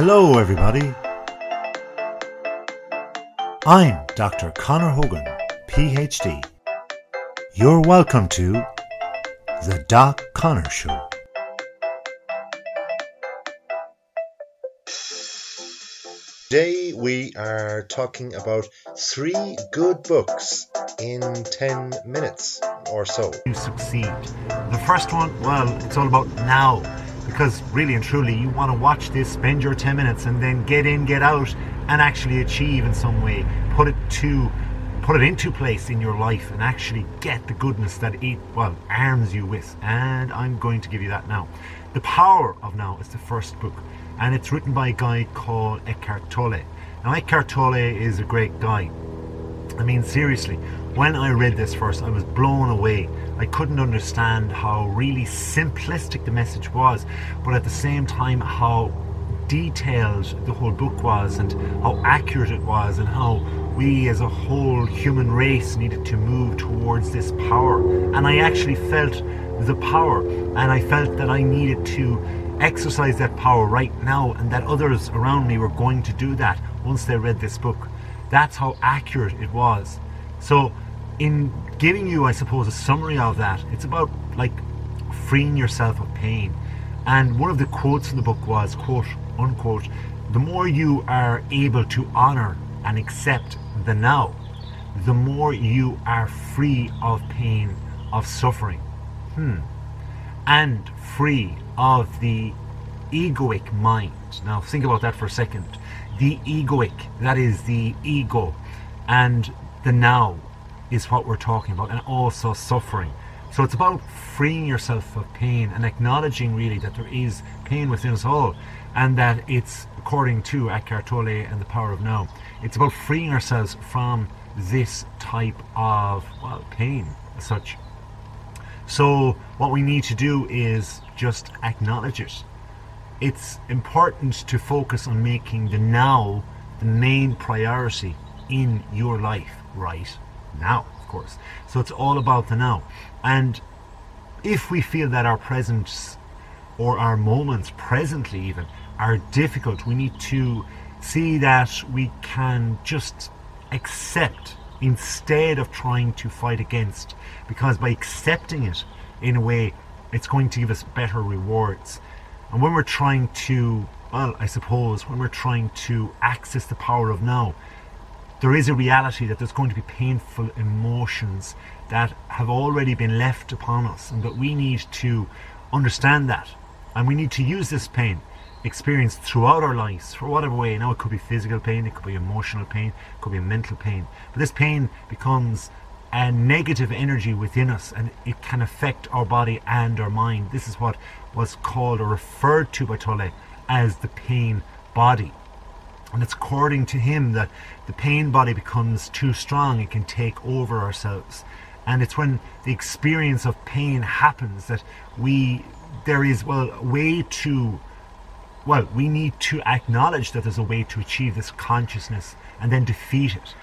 Hello, everybody. I'm Dr. Conor Hogan, PhD. You're welcome to The Doc Conor Show. Today we are talking about three good books in 10 minutes or so. You succeed. The first one, well, it's all about now. Because really and truly, you want to watch this, spend your 10 minutes, and then get in, get out, and actually achieve in some way. Put it to put it into place in your life and actually get the goodness that it well arms you with. And I'm going to give you that now. The Power of Now is the first book, and it's written by a guy called Eckhart Tolle. Now Eckhart Tolle is a great guy. I mean, seriously, when I read this first, I was blown away. I couldn't understand how really simplistic the message was, but at the same time, how detailed the whole book was and how accurate it was, and how we as a whole human race needed to move towards this power. And I actually felt the power, and I felt that I needed to exercise that power right now, and that others around me were going to do that once they read this book. That's how accurate it was. So, in giving you, I suppose, a summary of that, it's about like freeing yourself of pain. And one of the quotes in the book was, quote, unquote, the more you are able to honor and accept the now, the more you are free of pain, of suffering. Hmm. And free of the egoic mind. Now, think about that for a second. The egoic, that is the ego, and the now is what we're talking about, and also suffering. So it's about freeing yourself of pain and acknowledging really that there is pain within us all, and that it's according to Eckhart Tolle and the Power of Now. It's about freeing ourselves from this type of well pain as such. So what we need to do is just acknowledge it. It's important to focus on making the now the main priority in your life right now, of course. So it's all about the now. And if we feel that our presence or our moments presently even are difficult, we need to see that we can just accept instead of trying to fight against. Because by accepting it in a way, it's going to give us better rewards. And when we're trying to, well, I suppose, when we're trying to access the power of now, there is a reality that there's going to be painful emotions that have already been left upon us, and that we need to understand that. And we need to use this pain experienced throughout our lives for whatever way. Now, it could be physical pain, it could be emotional pain, it could be mental pain. But this pain becomes a negative energy within us and it can affect our body and our mind. This is what was called or referred to by Tolle as the pain body. And it's according to him that the pain body becomes too strong, it can take over ourselves. And it's when the experience of pain happens that we, there is, well, a way to, well, we need to acknowledge that there's a way to achieve this consciousness and then defeat it.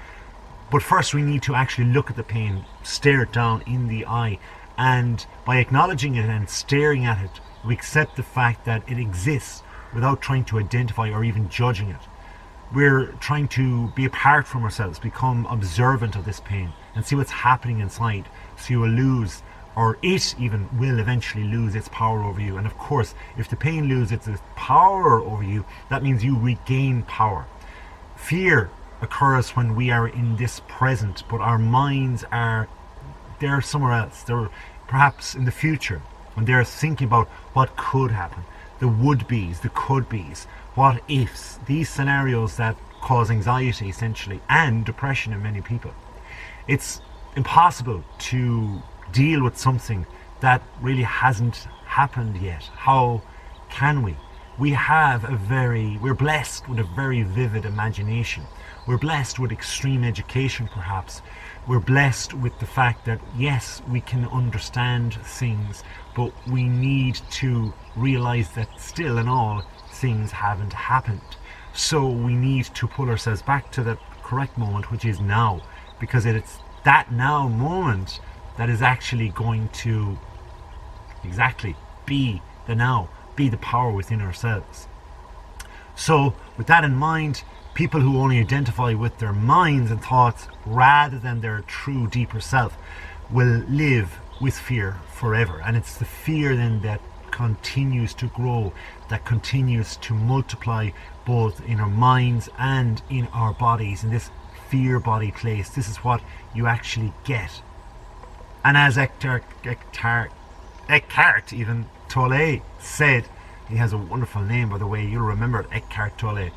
But first, we need to actually look at the pain, stare it down in the eye, and by acknowledging it and staring at it, we accept the fact that it exists without trying to identify or even judging it. We're trying to be apart from ourselves, become observant of this pain, and see what's happening inside. So you will lose, or it even will eventually lose its power over you. And of course, if the pain loses its power over you, that means you regain power. Fear occurs when we are in this present, but our minds are they're somewhere else. They're perhaps in the future when they're thinking about what could happen, the would be's, the could be's, what ifs, these scenarios that cause anxiety essentially and depression in many people. It's impossible to deal with something that really hasn't happened yet. How can we? We have a very, we're blessed with a very vivid imagination. We're blessed with extreme education, perhaps. We're blessed with the fact that, yes, we can understand things, but we need to realize that still and all, things haven't happened. So we need to pull ourselves back to the correct moment, which is now, because it's that now moment that is actually going to exactly be the now, be the power within ourselves. So, with that in mind, people who only identify with their minds and thoughts rather than their true, deeper self will live with fear forever. And it's the fear then that continues to grow, that continues to multiply both in our minds and in our bodies in this fear body place. This is what you actually get. And as Eckhart, Eckhart, Eckhart even Tolle said, he has a wonderful name by the way, you'll remember it, Eckhart Tolle.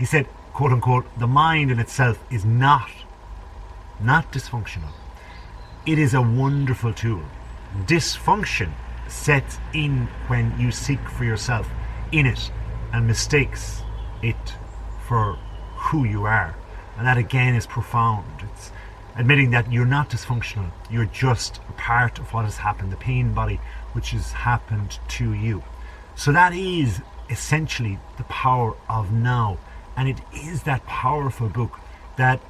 He said, quote unquote, the mind in itself is not, not dysfunctional. It is a wonderful tool. Dysfunction sets in when you seek for yourself in it and mistakes it for who you are. And that again is profound. It's admitting that you're not dysfunctional, you're just a part of what has happened, the pain body which has happened to you. So that is essentially the power of now. And it is that powerful book that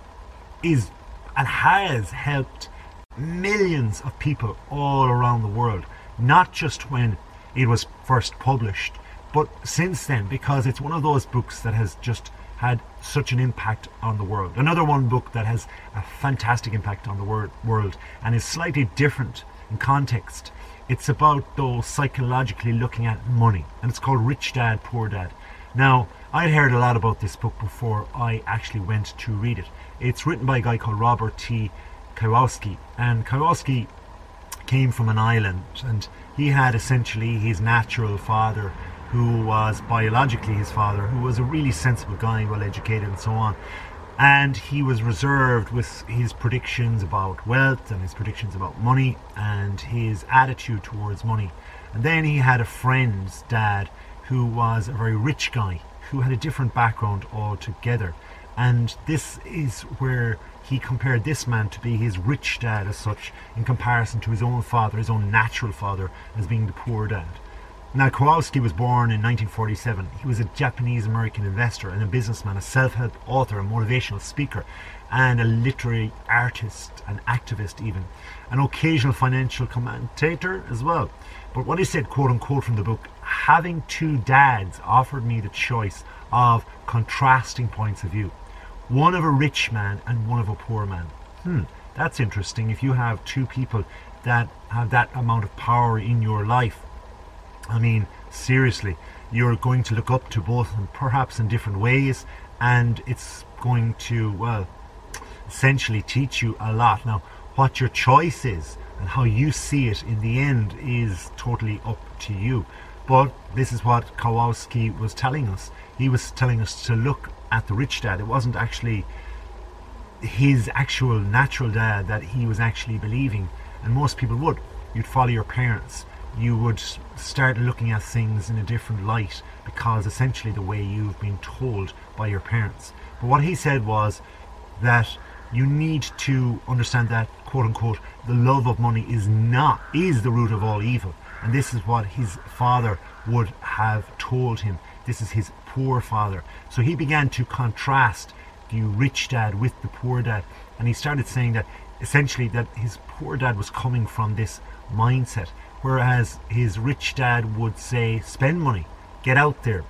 is and has helped millions of people all around the world, not just when it was first published, but since then, because it's one of those books that has just had such an impact on the world. Another one book that has a fantastic impact on the wor- world and is slightly different in context. It's about though psychologically looking at money, and it's called Rich Dad Poor Dad. Now, I'd heard a lot about this book before I actually went to read it. It's written by a guy called Robert T. Kiyosaki, and Kiyosaki came from an island, and he had essentially his natural father, who was biologically his father, who was a really sensible guy, well educated, and so on. And he was reserved with his predictions about wealth and his predictions about money and his attitude towards money. And then he had a friend's dad who was a very rich guy who had a different background altogether. And this is where he compared this man to be his rich dad as such in comparison to his own father, his own natural father, as being the poor dad. Now, Kowalski was born in 1947. He was a Japanese American investor and a businessman, a self help author, a motivational speaker, and a literary artist, an activist, even, an occasional financial commentator as well. But what he said, quote unquote, from the book, having two dads offered me the choice of contrasting points of view one of a rich man and one of a poor man. Hmm, that's interesting. If you have two people that have that amount of power in your life, I mean, seriously, you're going to look up to both them, perhaps in different ways, and it's going to, well, essentially teach you a lot. Now, what your choice is and how you see it in the end is totally up to you. But this is what Kowalski was telling us. He was telling us to look at the rich dad. It wasn't actually his actual natural dad that he was actually believing. And most people would. You'd follow your parents. You would start looking at things in a different light because essentially the way you've been told by your parents. But what he said was that you need to understand that quote unquote the love of money is not is the root of all evil. And this is what his father would have told him. This is his poor father. So he began to contrast the rich dad with the poor dad. And he started saying that essentially that his poor dad was coming from this mindset, whereas his rich dad would say, spend money, get out there,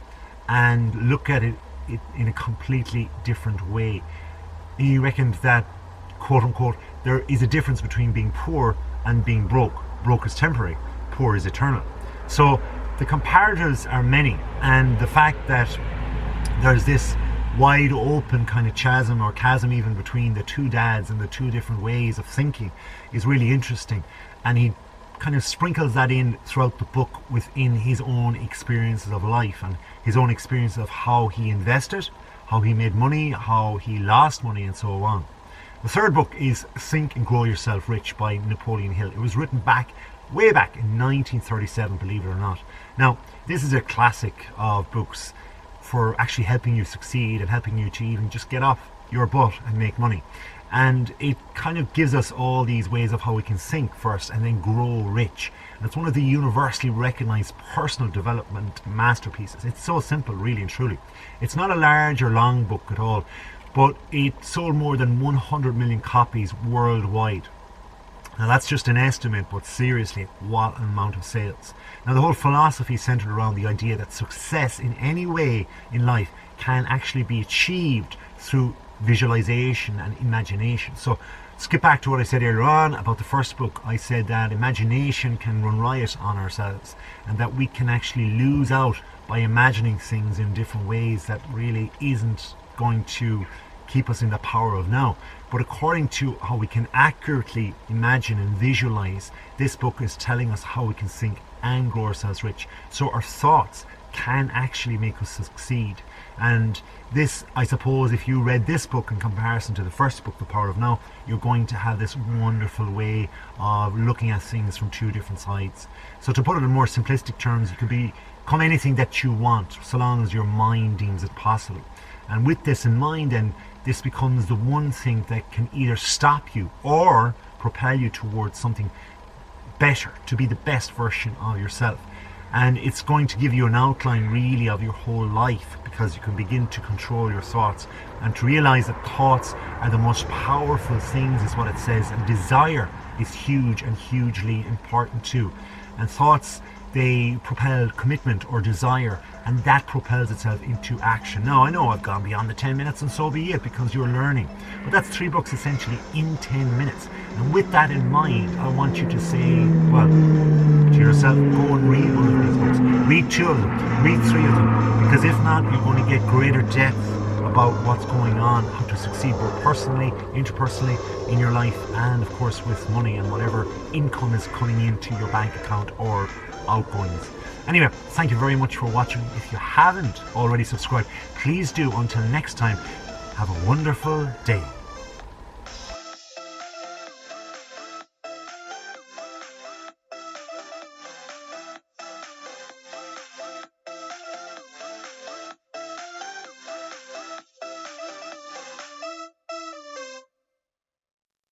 and look at it, it in a completely different way. He reckoned that, quote unquote, there is a difference between being poor and being broke. Broke is temporary, poor is eternal. So the comparatives are many, and the fact that there's this wide open kind of chasm or chasm even between the two dads and the two different ways of thinking is really interesting. And he kind of sprinkles that in throughout the book within his own experiences of life and his own experiences of how he invested, how he made money, how he lost money, and so on. The third book is Think and Grow Yourself Rich by Napoleon Hill. It was written back way back in 1937, believe it or not. Now, this is a classic of books for actually helping you succeed and helping you to even just get off your butt and make money. And it kind of gives us all these ways of how we can think first and then grow rich. And it's one of the universally recognized personal development masterpieces. It's so simple, really and truly. It's not a large or long book at all, but it sold more than 100 million copies worldwide. Now that's just an estimate, but seriously, what an amount of sales. Now the whole philosophy centered around the idea that success in any way in life can actually be achieved through visualization and imagination. So skip back to what I said earlier on about the first book. I said that imagination can run riot on ourselves and that we can actually lose out by imagining things in different ways that really isn't going to keep us in the power of now. But according to how we can accurately imagine and visualize, this book is telling us how we can think and grow ourselves rich. So our thoughts can actually make us succeed. And this, I suppose, if you read this book in comparison to the first book, The Power of Now, you're going to have this wonderful way of looking at things from two different sides. So, to put it in more simplistic terms, you can be, become anything that you want, so long as your mind deems it possible. And with this in mind, then this becomes the one thing that can either stop you or propel you towards something better, to be the best version of yourself. And it's going to give you an outline really of your whole life because you can begin to control your thoughts and to realize that thoughts are the most powerful things, is what it says, and desire is huge and hugely important too. And thoughts they propel commitment or desire and that propels itself into action. Now, I know I've gone beyond the 10 minutes and so be it because you're learning, but that's three books essentially in 10 minutes. And with that in mind, I want you to say, well, to yourself, go and read one of these books. Read two of them, read three of them, because if not, you're going to get greater depth about what's going on, how to succeed both personally, interpersonally, in your life, and of course with money and whatever income is coming into your bank account or Anyway, thank you very much for watching. If you haven't already subscribed, please do. Until next time, have a wonderful day.